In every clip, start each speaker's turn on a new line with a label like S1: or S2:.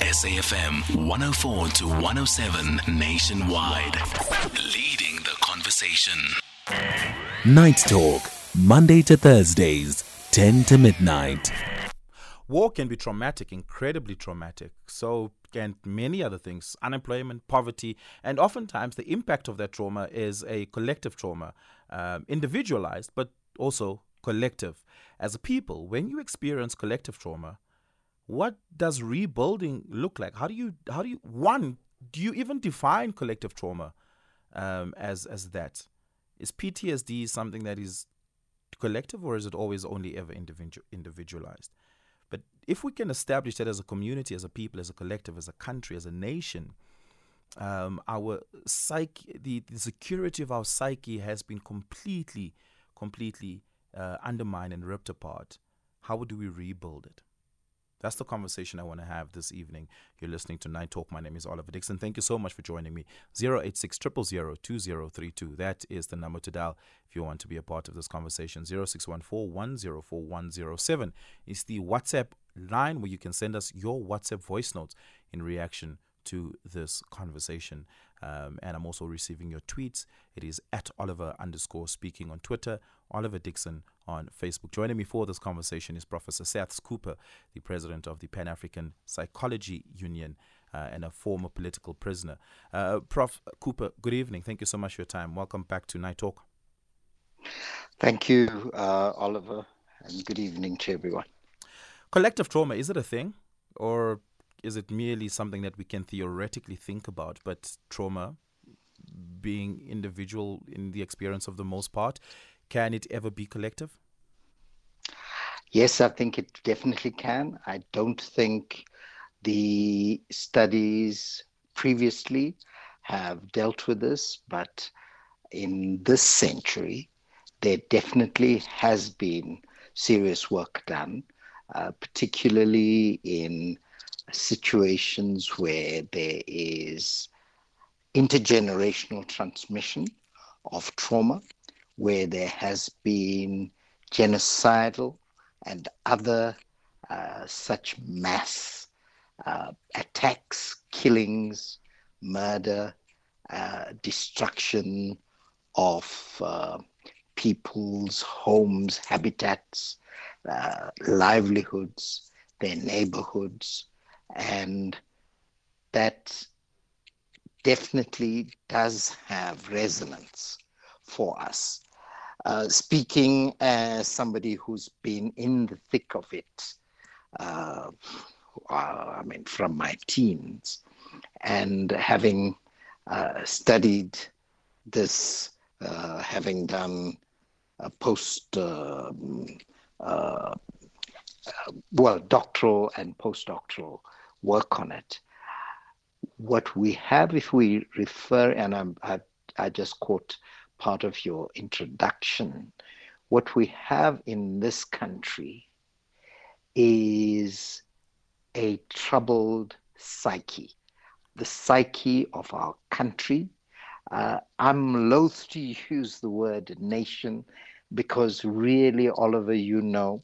S1: SAFM 104 to 107 nationwide. Leading the conversation. Night Talk, Monday to Thursdays, 10 to midnight.
S2: War can be traumatic, incredibly traumatic. So can many other things unemployment, poverty, and oftentimes the impact of that trauma is a collective trauma, um, individualized, but also collective. As a people, when you experience collective trauma, what does rebuilding look like? How do you how do you one do you even define collective trauma um, as as that? Is PTSD something that is collective or is it always only ever individual, individualized? But if we can establish that as a community, as a people, as a collective, as a country, as a nation, um, our psyche, the, the security of our psyche has been completely, completely uh, undermined and ripped apart. How do we rebuild it? That's the conversation I want to have this evening. You're listening to Night Talk. My name is Oliver Dixon. Thank you so much for joining me. 086 2032. That is the number to dial if you want to be a part of this conversation. 0614 104107 is the WhatsApp line where you can send us your WhatsApp voice notes in reaction to this conversation. Um, and I'm also receiving your tweets. It is at Oliver underscore speaking on Twitter, Oliver Dixon on Facebook. Joining me for this conversation is Professor Saths Cooper, the president of the Pan African Psychology Union. Uh, and a former political prisoner. Uh, Prof. Cooper, good evening. Thank you so much for your time. Welcome back to Night Talk.
S3: Thank you, uh, Oliver, and good evening to everyone.
S2: Collective trauma, is it a thing? Or is it merely something that we can theoretically think about, but trauma being individual in the experience of the most part, can it ever be collective?
S3: Yes, I think it definitely can. I don't think the studies previously have dealt with this, but in this century, there definitely has been serious work done, uh, particularly in situations where there is intergenerational transmission of trauma, where there has been genocidal and other uh, such mass uh, attacks, killings, murder, uh, destruction of uh, people's homes, habitats, uh, livelihoods, their neighborhoods, and that definitely does have resonance for us. Uh, speaking as somebody who's been in the thick of it, uh, I mean, from my teens, and having uh, studied this, uh, having done a post um, uh, well, doctoral and postdoctoral work on it. What we have, if we refer, and I'm, I, I just quote part of your introduction, what we have in this country is a troubled psyche, the psyche of our country. Uh, I'm loath to use the word nation because really, Oliver, you know,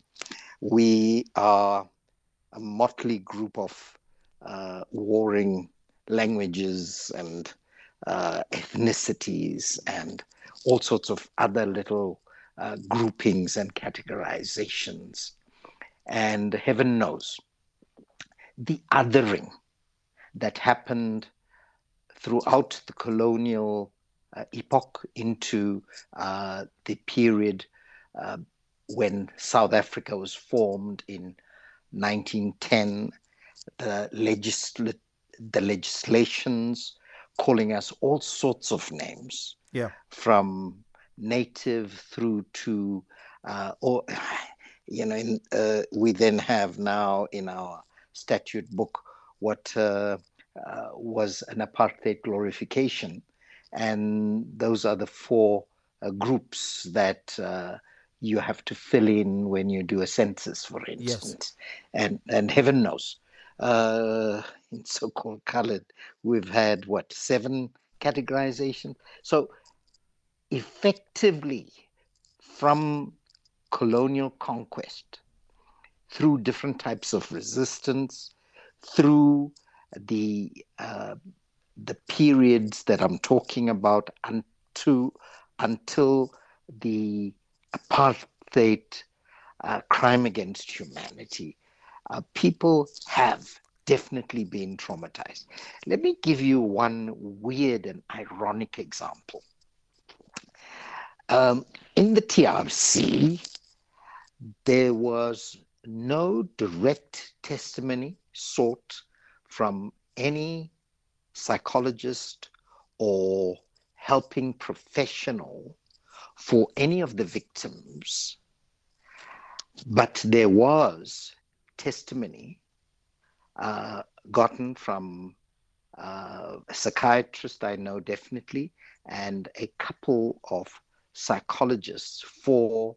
S3: we are a motley group of warring languages and uh, ethnicities and all sorts of other little uh, groupings and categorizations. And heaven knows the othering that happened throughout the colonial uh, epoch into uh, the period uh, when South Africa was formed in 1910 the, legisl- the legislations calling us all sorts of names.
S2: Yeah.
S3: From native through to, uh, or, you know, in, uh, we then have now in our statute book what uh, uh was an apartheid glorification. And those are the four uh, groups that uh, you have to fill in when you do a census, for instance. Yes. And, and heaven knows uh, in so-called colored, we've had what seven categorizations. So effectively, from colonial conquest through different types of resistance, through the uh, the periods that I'm talking about until until the apartheid uh, crime against humanity, uh, people have definitely been traumatized. Let me give you one weird and ironic example. Um, in the TRC, there was no direct testimony sought from any psychologist or helping professional for any of the victims, but there was testimony uh, gotten from uh, a psychiatrist I know definitely, and a couple of psychologists for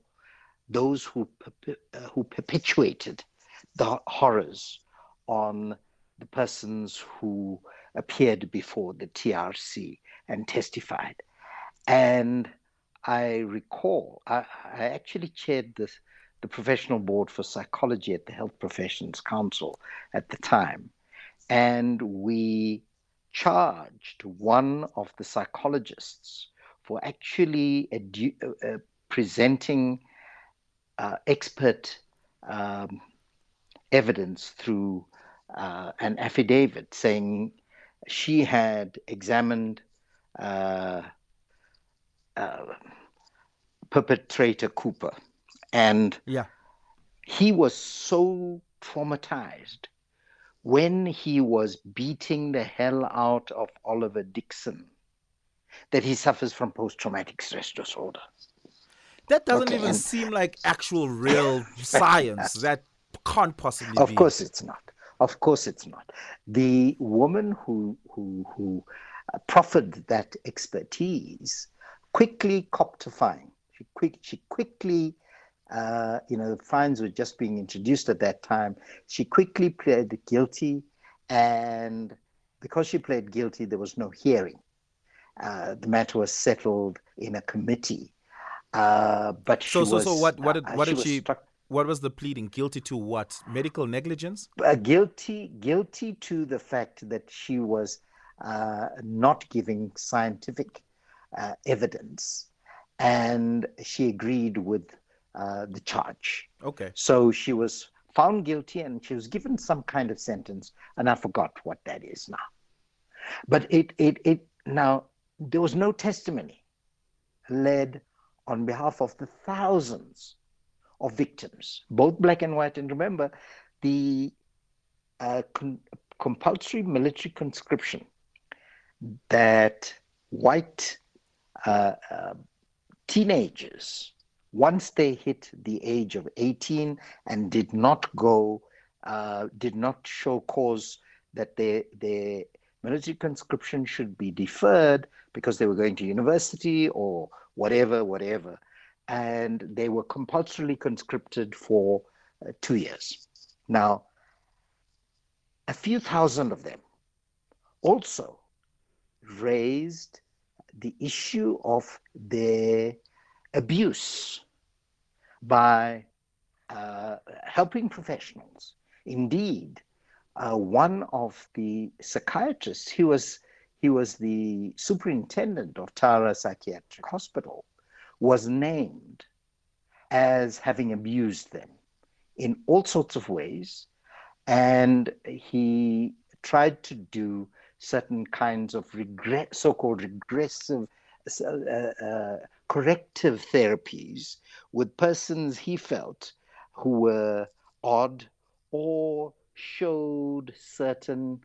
S3: those who uh, who perpetuated the horrors on the persons who appeared before the TRC and testified. And I recall, I, I actually chaired this, the professional board for psychology at the Health Professions Council at the time. And we charged one of the psychologists for actually uh, presenting uh, expert um, evidence through uh, an affidavit saying she had examined uh, uh, perpetrator Cooper, and
S2: yeah.
S3: he was so traumatized when he was beating the hell out of Oliver Dixon that he suffers from post-traumatic stress disorder.
S2: That doesn't okay. even seem like actual real science. That can't possibly
S3: of
S2: be.
S3: Of course it's not. Of course it's not. The woman who who who proffered that expertise quickly fine. She quick she quickly uh, you know, the fines were just being introduced at that time. She quickly pled guilty, and because she pled guilty, there was no hearing. Uh, the matter was settled in a committee. Uh, but
S2: so, so,
S3: was,
S2: so what? What did,
S3: uh,
S2: what
S3: she
S2: did she?
S3: Struck,
S2: what was the pleading? Guilty to what? Medical negligence?
S3: uh, guilty, guilty to the fact that she was uh, not giving scientific uh, evidence, and she agreed with uh, the charge.
S2: Okay.
S3: So she was found guilty, and she was given some kind of sentence, and I forgot what that is now. But it, it, it now there was no testimony led on behalf of the thousands of victims, both black and white. And remember, the uh, con- compulsory military conscription that white uh, uh, teenagers, once they hit the age of 18 and did not go, uh, did not show cause that their, their military conscription should be deferred because they were going to university or whatever, whatever. And they were compulsorily conscripted for uh, two years. Now, a few thousand of them also raised the issue of their abuse by uh, helping professionals. Indeed, uh, one of the psychiatrists, he was he was the superintendent of Tara Psychiatric Hospital, was named as having abused them in all sorts of ways. And he tried to do certain kinds of so-called regressive, uh, uh, corrective therapies with persons he felt who were odd or showed certain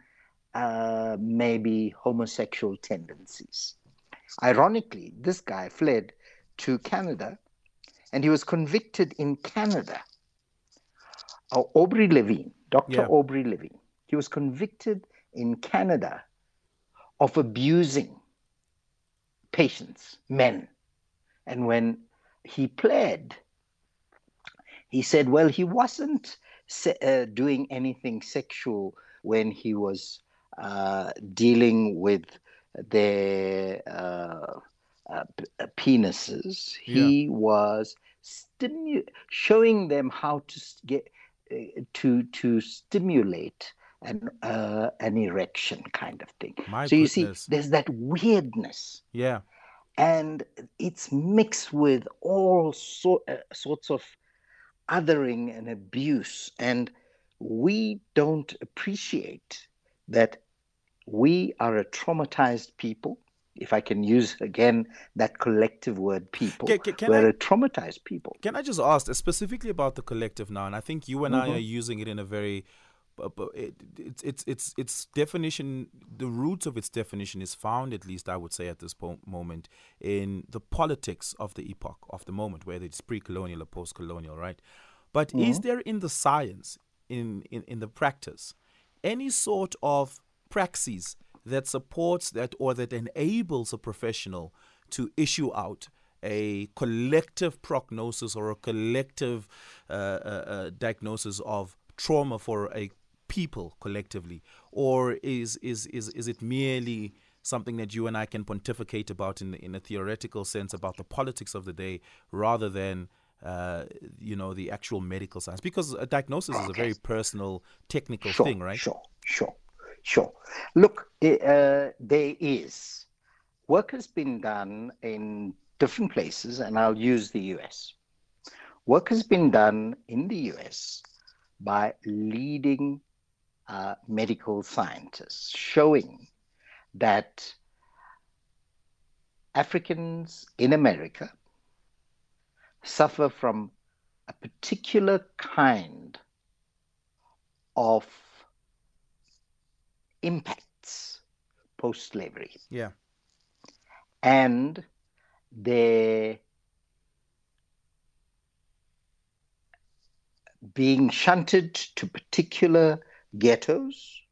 S3: uh, maybe homosexual tendencies. Ironically, this guy fled to Canada and he was convicted in Canada. Uh, Aubrey Levin, Dr. Yeah. Aubrey Levin, he was convicted in Canada of abusing patients, men. And when he pled, he said, well, he wasn't se- uh, doing anything sexual when he was uh, dealing with their uh, uh p- uh, penises. Yeah. He was stimu- showing them how to get uh, to to stimulate an uh, an erection kind of thing.
S2: My
S3: so you
S2: goodness.
S3: see, there's that weirdness,
S2: Yeah.
S3: And it's mixed with all so, uh, sorts of othering and abuse, and we don't appreciate that we are a traumatized people. If I can use again that collective word, people,
S2: Ca- ca- can
S3: we're
S2: I-
S3: a traumatized people.
S2: Can I just ask uh, specifically about the collective now? And I think you and I
S3: Mm-hmm.
S2: are using it in a very, bu- bu- it, it's it's it's its definition. The roots of its definition is found, at least I would say, at this po- moment, in the politics of the epoch of the moment, whether it's pre-colonial or post-colonial, right? But is there in the science, in, in in the practice, any sort of praxis that supports that or that enables a professional to issue out a collective prognosis or a collective uh, uh, uh, diagnosis of trauma for a people collectively, or is is is is it merely something that you and I can pontificate about in in a theoretical sense about the politics of the day, rather than uh, you know the actual medical science? Because a diagnosis is a very personal, technical
S3: Sure,
S2: thing, right?
S3: Sure, sure, sure. Look, uh, there is work has been done in different places, and I'll use the US. Work has been done in the US by leading uh, medical scientists, showing that Africans in America suffer from a particular kind of impacts post slavery
S2: Yeah.
S3: and their being shunted to particular ghettos,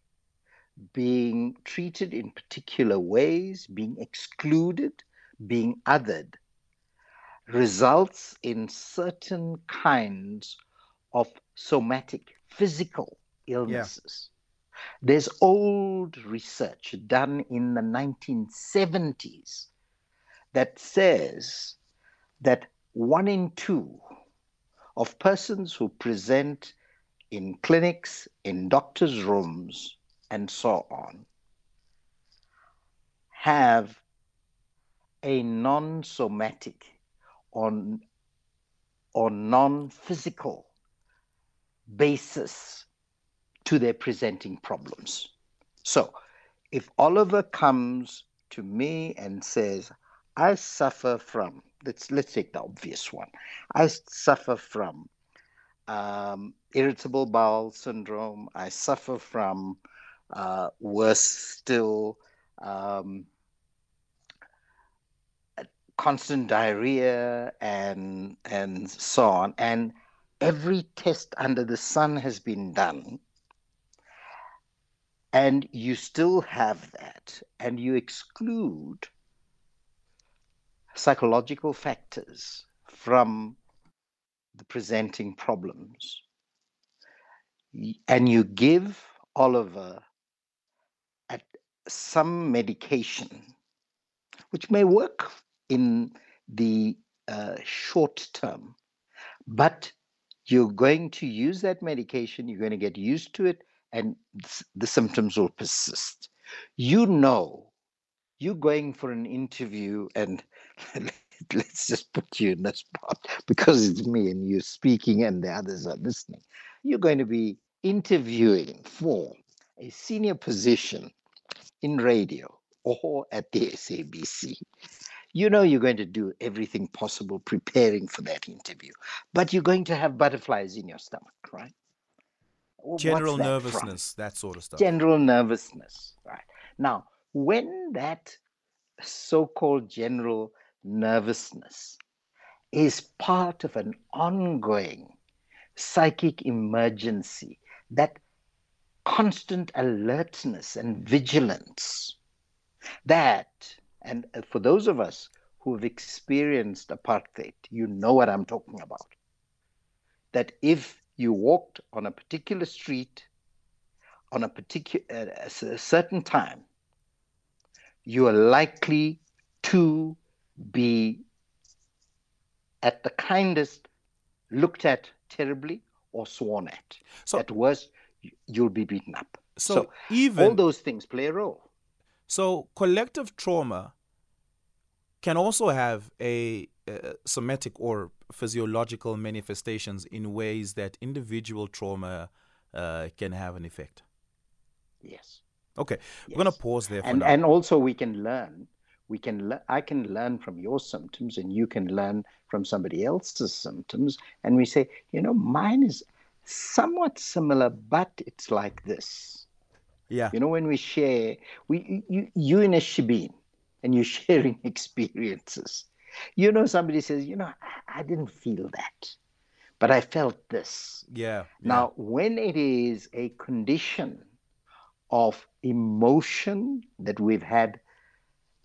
S3: being treated in particular ways, being excluded, being othered, results in certain kinds of somatic physical illnesses. There's old research done in the 1970s that says that one in two of persons who present in clinics, in doctors' rooms, and so on have a non somatic or, or non physical basis to their presenting problems. So, if Oliver comes to me and says, I suffer from, let's, let's take the obvious one, I suffer from um, irritable bowel syndrome, I suffer from, uh, worse still, um, constant diarrhea and and so on. And every test under the sun has been done. And you still have that. And you exclude psychological factors from the presenting problems. And you give oliver at some medication which may work in the uh, short term but you're going to use that medication you're going to get used to it and the symptoms will persist. You know you're going for an interview and let's just put you in that spot because it's me and you speaking and the others are listening you're going to be interviewing for a senior position in radio or at the sabc you know you're going to do everything possible preparing for that interview but you're going to have butterflies in your stomach right Well,
S2: General
S3: that from?
S2: nervousness, that sort of stuff.
S3: general nervousness right now when that so-called general nervousness is part of an ongoing psychic emergency that constant alertness and vigilance that and uh, for those of us who have experienced apartheid you know what i'm talking about that if you walked on a particular street on a particular s- a certain time you are likely to be at the kindest looked at terribly or sworn at
S2: So-
S3: at worst you'll be beaten up
S2: So,
S3: So,
S2: even
S3: All those things play a role.
S2: So collective trauma can also have a, uh somatic or physiological manifestations in ways that individual trauma uh, can have an effect.
S3: Yes.
S2: Okay, we're gonna pause there for
S3: and
S2: now.
S3: and also we can learn we can le- i can learn from your symptoms and you can learn from somebody else's symptoms. And we say you know mine is somewhat similar but it's like this.
S2: Yeah,
S3: you know when we share we you, you in a shebeen and you're sharing experiences. You know somebody says you know i, I didn't feel that but i felt this.
S2: Yeah, yeah.
S3: now, when it is a condition of emotion that we've had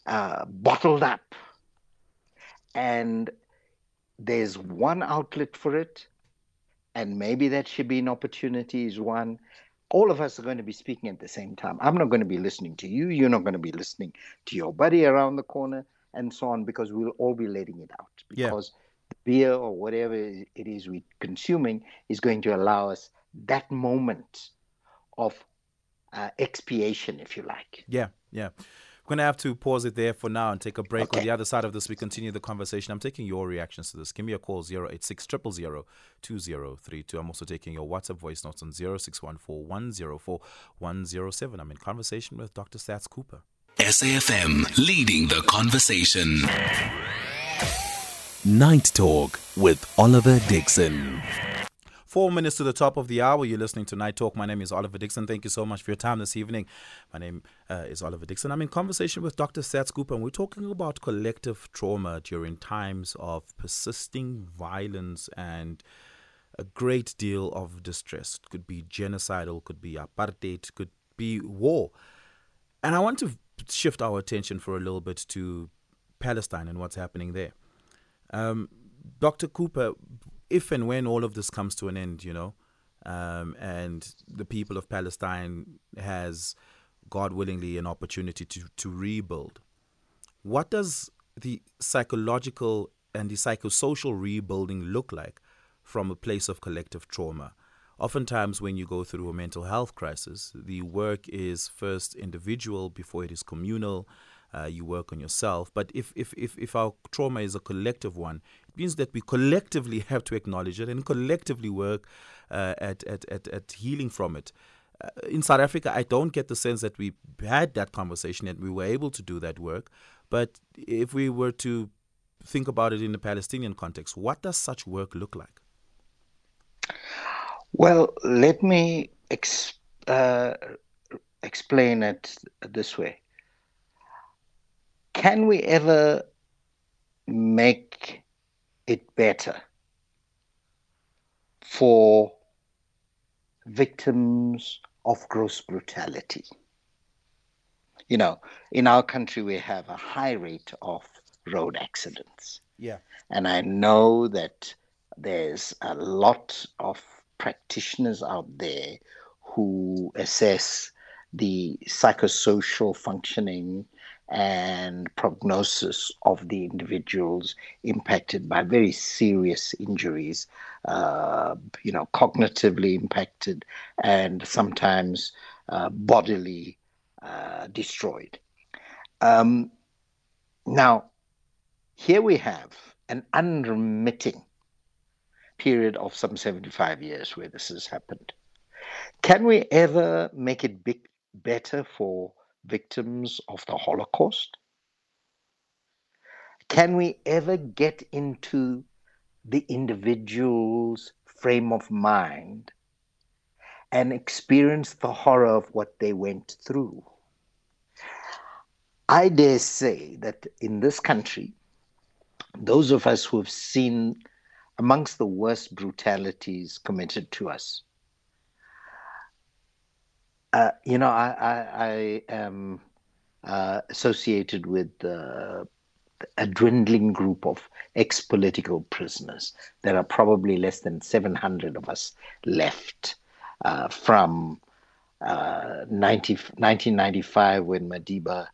S3: uh, bottled up, and there's one outlet for it, and maybe that should be an opportunity is one. All of us are going to be speaking at the same time. I'm not going to be listening to you. You're not going to be listening to your buddy around the corner, and so on, because we'll all be letting it out.
S2: Yeah.
S3: Because the beer or whatever it is we're consuming is going to allow us that moment of uh, expiation, if you like.
S2: Yeah, yeah. We're going to have to pause it there for now and take a break. On the other side of this, we continue the conversation. I'm taking your reactions to this. Give me a call 086 000 2032. I'm also taking your WhatsApp voice notes on 0614 104 107. I'm in conversation with Dr. Saths Cooper.
S1: SAFM leading the conversation.
S4: Night Talk with Oliver Dixon.
S2: Four minutes to the top of the hour. You're listening to Night Talk. My name is Oliver Dixon. Thank you so much for your time this evening. My name uh, is Oliver Dixon. I'm in conversation with Dr. Saths Cooper, and we're talking about collective trauma during times of persisting violence and a great deal of distress. It could be genocidal, could be apartheid, could be war. And I want to shift our attention for a little bit to Palestine and what's happening there. Um, Dr. Cooper, if and when all of this comes to an end, you know, um, and the people of Palestine has, God willingly, an opportunity to, to rebuild, what does the psychological and the psychosocial rebuilding look like from a place of collective trauma? Oftentimes, when you go through a mental health crisis, the work is first individual before it is communal. Uh, you work on yourself. But if, if, if, if our trauma is a collective one, it means that we collectively have to acknowledge it and collectively work uh, at, at, at, at healing from it. Uh, in South Africa, I don't get the sense that we had that conversation and we were able to do that work. But if we were to think about it in the Palestinian context, what does such work look like?
S3: Well, let me ex- uh, explain it this way. Can we ever make it better for victims of gross brutality? You know, in our country, we have a high rate of road accidents.
S2: Yeah.
S3: And I know that there's a lot of practitioners out there who assess the psychosocial functioning and prognosis of the individuals impacted by very serious injuries, uh, you know, cognitively impacted and sometimes uh, bodily uh, destroyed. Um, now, here we have an unremitting period of some 75 years where this has happened. Can we ever make it better for victims of the Holocaust? Can we ever get into the individual's frame of mind and experience the horror of what they went through? I dare say that in this country, those of us who have seen amongst the worst brutalities committed to us. Uh, you know, I, I, I am uh, associated with uh, a dwindling group of ex political prisoners. There are probably less than 700 of us left uh, from 90, 1995 when Madiba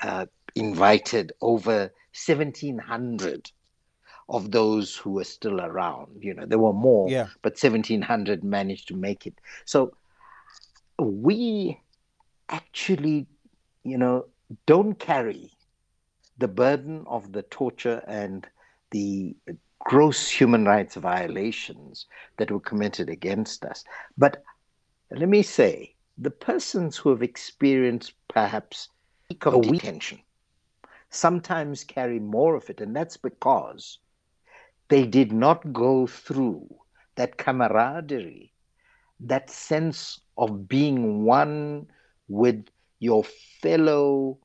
S3: uh, invited over 1,700 of those who were still around. You know, there were more,
S2: Yeah.
S3: but 1,700 managed to make it. So we actually, you know, don't carry the burden of the torture and the gross human rights violations that were committed against us. But let me say, the persons who have experienced perhaps a weak tension sometimes carry more of it, and that's because they did not go through that camaraderie, that sense of being one with your fellow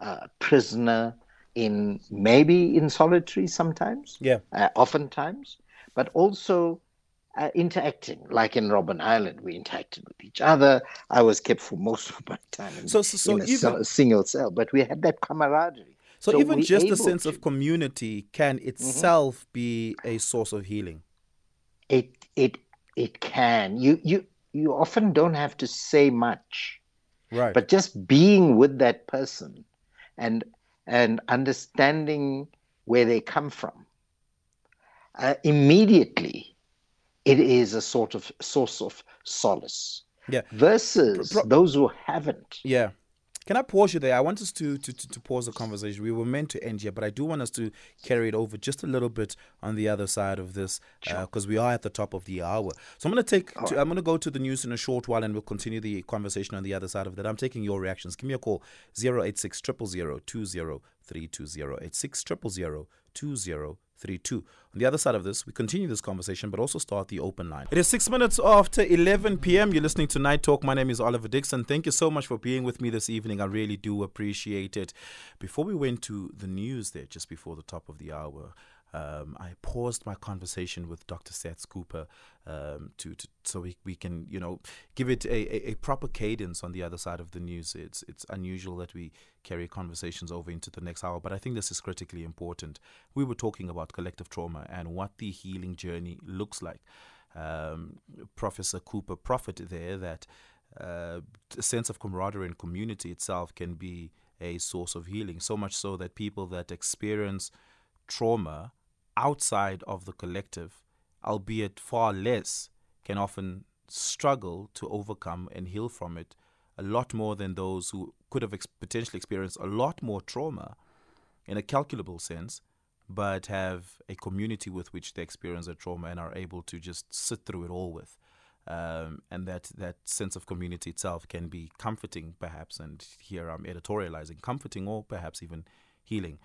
S3: uh, prisoner in maybe in solitary sometimes,
S2: yeah,
S3: uh, oftentimes, but also uh, interacting. Like in Robben Island, we interacted with each other. I was kept for most of my time in,
S2: so, so, so
S3: in a,
S2: even,
S3: a single cell, but we had that camaraderie.
S2: So,
S3: So
S2: even just the
S3: able
S2: sense
S3: to-
S2: of community can itself be a source of healing.
S3: it it it can you you you often don't have to say much
S2: Right.
S3: but just being with that person and and understanding where they come from uh, immediately it is a sort of source of solace
S2: yeah.
S3: versus
S2: Pro-
S3: those who haven't
S2: Yeah. Can I pause you there? I want us to, to, to, to pause the conversation. We were meant to end here, but I do want us to carry it over just a little bit on the other side of this uh, because we are at the top of the hour. So I'm going to take. To, I'm going to go to the news in a short while, and we'll continue the conversation on the other side of that. I'm taking your reactions. Give me a call 086 000 2032 086 000 2032. On the other side of this, we continue this conversation, but also start the open line. It is six minutes after 11 p.m. You're listening to Night Talk. My name is Oliver Dixon. Thank you so much for being with me this evening. I really do appreciate it. Before we went to the news there, just before the top of the hour, um, I paused my conversation with Dr. Saths Cooper um, to, to so we, we can you know give it a, a, a proper cadence on the other side of the news. It's it's unusual that we carry conversations over into the next hour, but I think this is critically important. We were talking about collective trauma and what the healing journey looks like. Um, Professor Cooper profit there that uh, a sense of camaraderie and community itself can be a source of healing. So much so that people that experience trauma outside of the collective, albeit far less, can often struggle to overcome and heal from it a lot more than those who could have ex- potentially experienced a lot more trauma in a calculable sense, but have a community with which they experience that trauma and are able to just sit through it all with. Um, and that, that sense of community itself can be comforting, perhaps, and here I'm editorializing, comforting or perhaps even healing.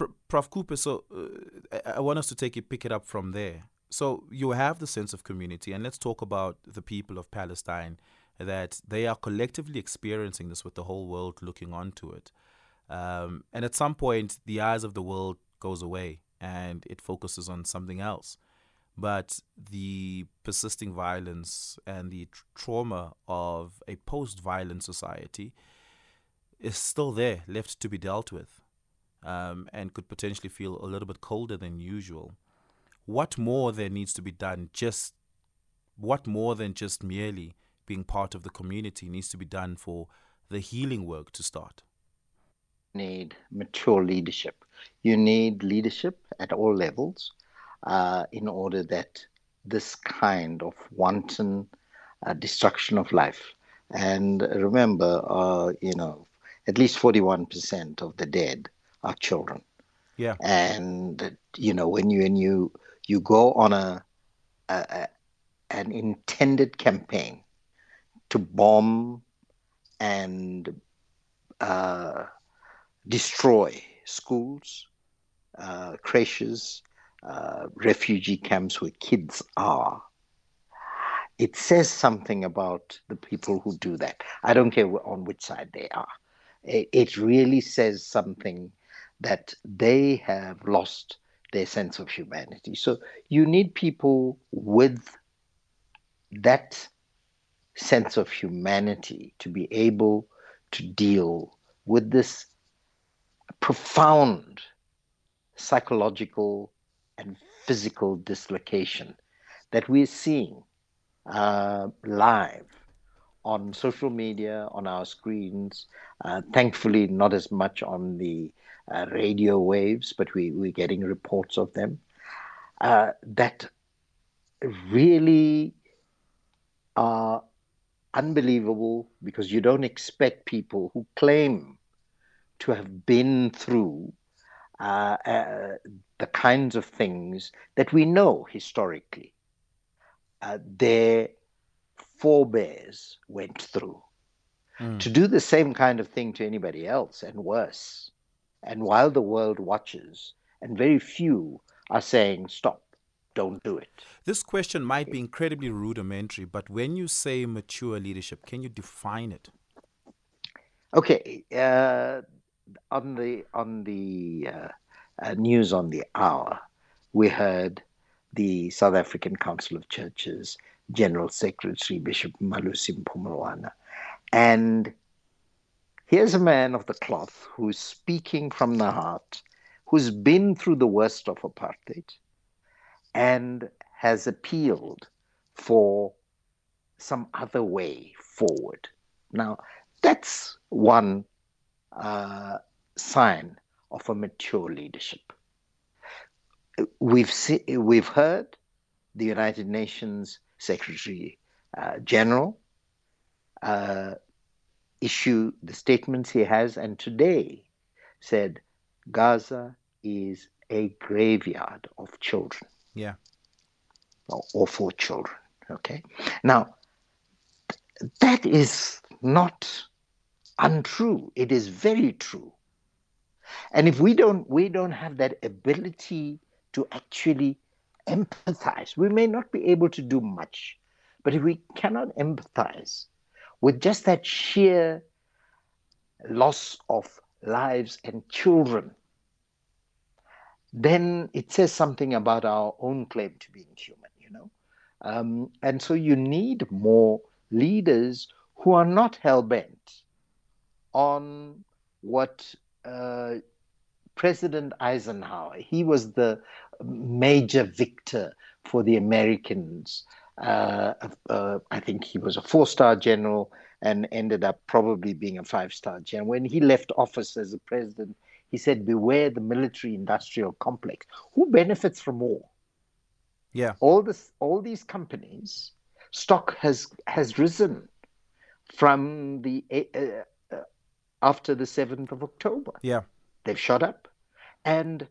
S2: Pr- Prof. Cooper, so uh, I- I want us to take it, pick it up from there. So you have the sense of community, and let's talk about the people of Palestine that they are collectively experiencing this with the whole world looking onto it. Um, and at some point, the eyes of the world goes away and it focuses on something else. But the persisting violence and the tr- trauma of a post-violent society is still there, left to be dealt with, um, and could potentially feel a little bit colder than usual. What more there needs to be done? Just what more than just merely being part of the community needs to be done for the healing work to start?
S3: need mature leadership. You need leadership at all levels uh, in order that this kind of wanton uh, destruction of life. And remember, uh, you know, at least 41% of the dead are children.
S2: Yeah.
S3: And you know, when you when you you go on a, a, a an intended campaign to bomb and uh, destroy schools, uh, creches, uh, refugee camps where kids are. It says something about the people who do that. I don't care on which side they are. It, it really says something that they have lost their sense of humanity. So you need people with that sense of humanity to be able to deal with this profound psychological and physical dislocation that we're seeing uh, live on social media, on our screens. Uh, thankfully, not as much on the uh, radio waves, but we, we're getting reports of them. Uh, that really are unbelievable because you don't expect people who claim to have been through uh, uh, the kinds of things that we know historically uh, their forebears went through.
S2: Mm.
S3: To do the same kind of thing to anybody else and worse, and while the world watches, and very few are saying, stop, don't do it.
S2: This question might be incredibly rudimentary, but when you say mature leadership, can you define it?
S3: Okay, uh, on the on the uh, uh, news on the hour, we heard the South African Council of Churches General Secretary Bishop Malusi Mpumlwana, and here's a man of the cloth who's speaking from the heart, who's been through the worst of apartheid, and has appealed for some other way forward. Now, that's one uh, sign of a mature leadership. We've see, we've heard the United Nations Secretary uh, General uh, issue the statements he has, and today said Gaza is a graveyard of children.
S2: Yeah.
S3: Or, or for children. Okay. Now, that is not untrue. It is very true. And if we don't we don't have that ability to actually empathize, we may not be able to do much. But if we cannot empathize with just that sheer loss of lives and children, then it says something about our own claim to being human, you know. Um, and so you need more leaders who are not hell bent on what uh, President Eisenhower, he was the major victor for the Americans. Uh, uh, I think he was a four star general and ended up probably being a five star general. When he left office as a president, he said, Beware the military industrial complex. Who benefits from war?
S2: Yeah.
S3: All this all these companies, stock has has risen from the uh, uh, after the 7th of October.
S2: Yeah.
S3: They've shot up. And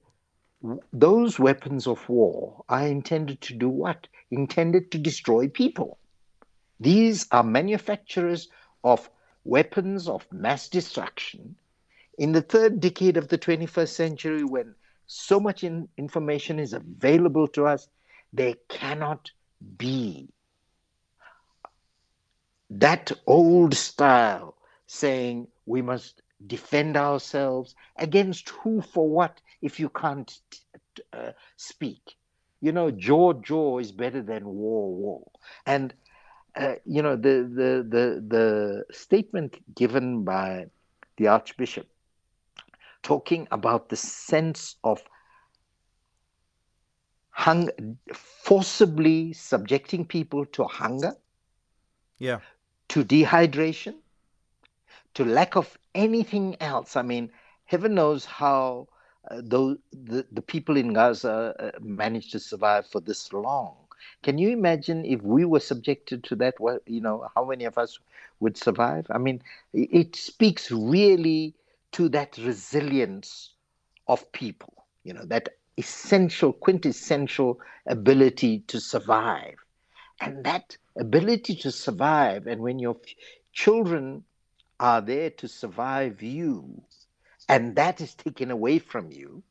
S3: those weapons of war are intended to do what? Intended to destroy people. These are manufacturers of weapons of mass destruction in the third decade of the 21st century when so much in- information is available to us. There cannot be that old style saying we must defend ourselves against who for what if you can't uh, speak you know jaw jaw is better than war war and uh, you know the, the the the statement given by the archbishop talking about the sense of hunger forcibly subjecting people to hunger
S2: Yeah.
S3: to dehydration, to lack of anything else. I mean, heaven knows how uh, those, the, the people in Gaza uh, managed to survive for this long. Can you imagine if we were subjected to that? What you know, how many of us would survive? I mean, it speaks really to that resilience of people. You know, that essential, quintessential ability to survive and that ability to survive and when your children are there to survive you and that is taken away from you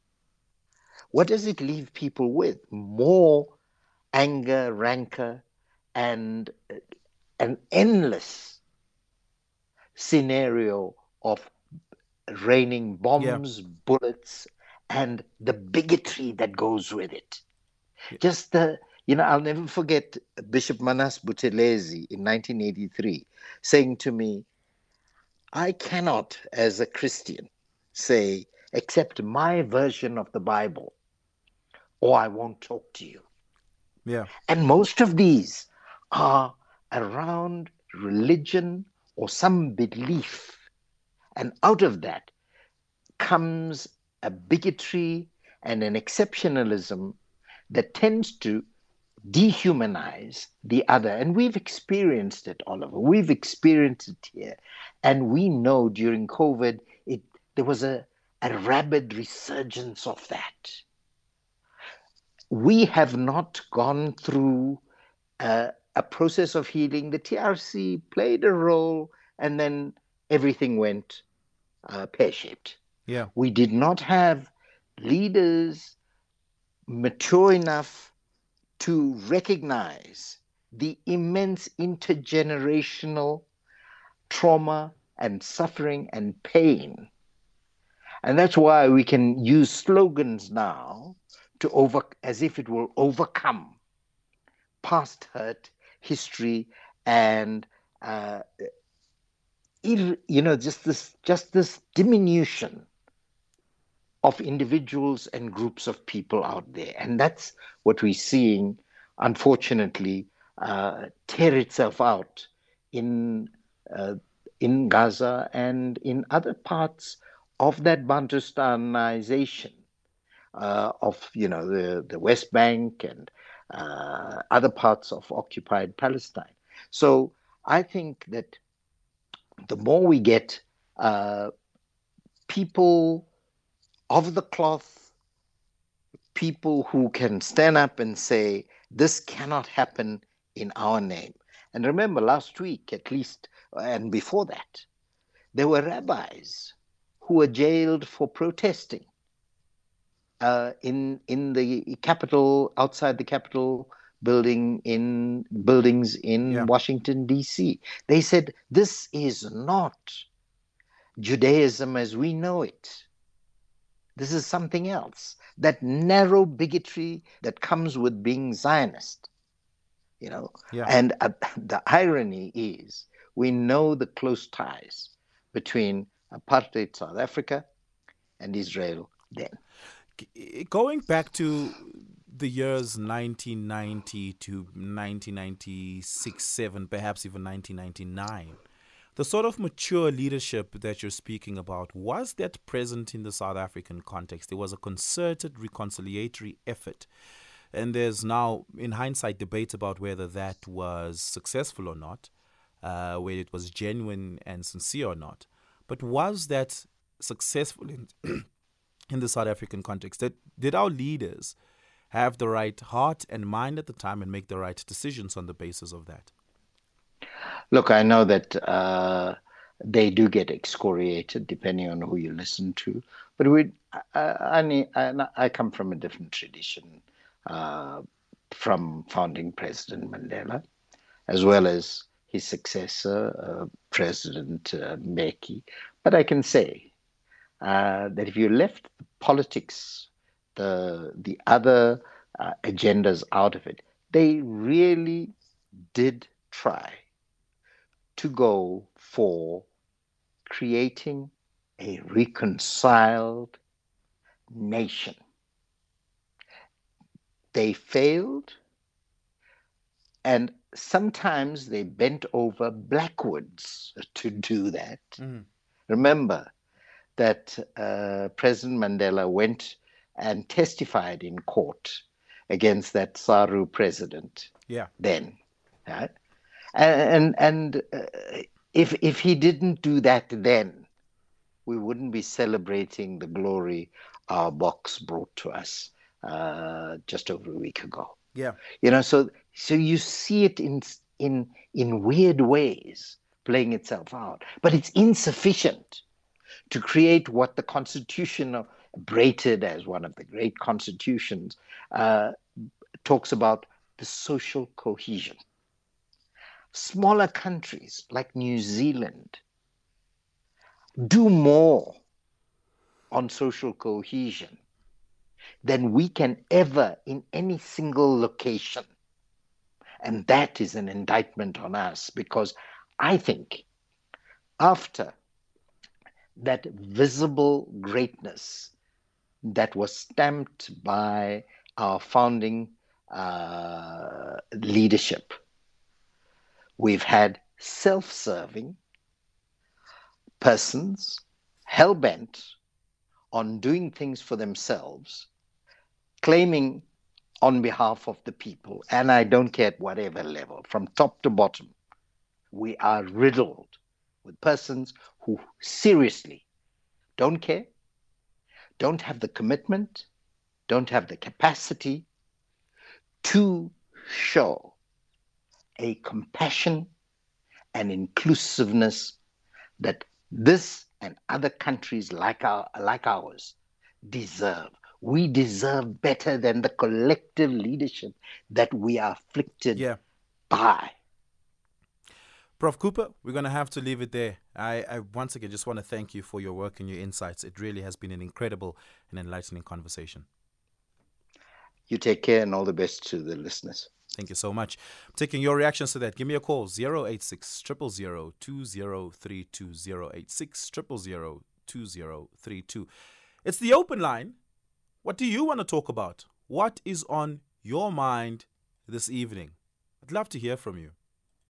S3: what does it leave people with? More anger rancor and uh, an endless scenario of raining bombs bullets and the bigotry that goes with it. Just the you know, I'll never forget Bishop Manas Buthelezi in 1983 saying to me, I cannot, as a Christian, say, accept my version of the Bible, or I won't talk to you.
S2: Yeah.
S3: And most of these are around religion or some belief. And out of that comes a bigotry and an exceptionalism that tends to dehumanize the other. And we've experienced it, Oliver. We've experienced it here. And we know during COVID, it, there was a, a rapid resurgence of that. We have not gone through a, a process of healing. The TRC played a role, and then everything went uh, pear shaped.
S2: Yeah.
S3: We did not have leaders mature enough to recognize the immense intergenerational trauma and suffering and pain. And that's why we can use slogans now to over as if it will overcome past hurt, history, and uh, you know just this just this diminution of individuals and groups of people out there. And that's what we're seeing, unfortunately, uh, tear itself out in, in Gaza and in other parts of that Bantustanization uh, of, you know, the, the West Bank and uh, other parts of occupied Palestine. So I think that the more we get uh, people of the cloth, people who can stand up and say, this cannot happen in our name. And remember, last week at least, and before that, there were rabbis who were jailed for protesting uh, in in the capital, outside the Capitol building in buildings in yeah. Washington D.C. They said this is not Judaism as we know it. This is something else. That narrow bigotry that comes with being Zionist. You know, yeah. and uh, the irony is we know the close ties between apartheid South Africa and Israel then.
S2: Going back to the years 1990 to 1996, 7, perhaps even 1999 the sort of mature leadership that you're speaking about, was that present in the South African context? There was a concerted reconciliatory effort. And there's now, in hindsight, debate about whether that was successful or not, uh, whether it was genuine and sincere or not. But was that successful in, in the South African context? That, did our leaders have the right heart and mind at the time and make the right decisions on the basis of that?
S3: Look, I know that uh, they do get excoriated depending on who you listen to, but we, I, I, I come from a different tradition from founding President Mandela, as well as his successor, uh, President uh, Mbeki. But I can say uh, that if you left politics, the the other uh, agendas out of it, they really did try to go for creating a reconciled nation. They failed, and sometimes they bent over backwards to do that. Mm. Remember that uh, President Mandela went and testified in court against that SARU president.
S2: Yeah.
S3: Then, right? and and uh, if if he didn't do that then we wouldn't be celebrating the glory our Boks brought to us uh, just over a week ago.
S2: Yeah.
S3: You know so so you see it in in in weird ways playing itself out but it's insufficient to create what the constitution of brated as one of the great constitutions uh, talks about the social cohesion. Smaller countries like New Zealand do more on social cohesion than we can ever in any single location. And that is an indictment on us because I think after that visible greatness that was stamped by our founding uh, leadership we've had self serving persons hell bent on doing things for themselves, claiming on behalf of the people, and I don't care at whatever level, from top to bottom, we are riddled with persons who seriously don't care, don't have the commitment, don't have the capacity to show a compassion and inclusiveness that this and other countries like our like ours deserve. We deserve better than the collective leadership that we are afflicted
S2: Yeah.
S3: by.
S2: Prof. Cooper, we're going to have to leave it there. I, I once again just want to thank you for your work and your insights. It really has been an incredible and enlightening conversation.
S3: You take care and all the best to the listeners.
S2: Thank you so much. I'm taking your reactions to that. Give me a call 086 000 2032 086 000 2032. It's the open line. What do you want to talk about? What is on your mind this evening? I'd love to hear from you.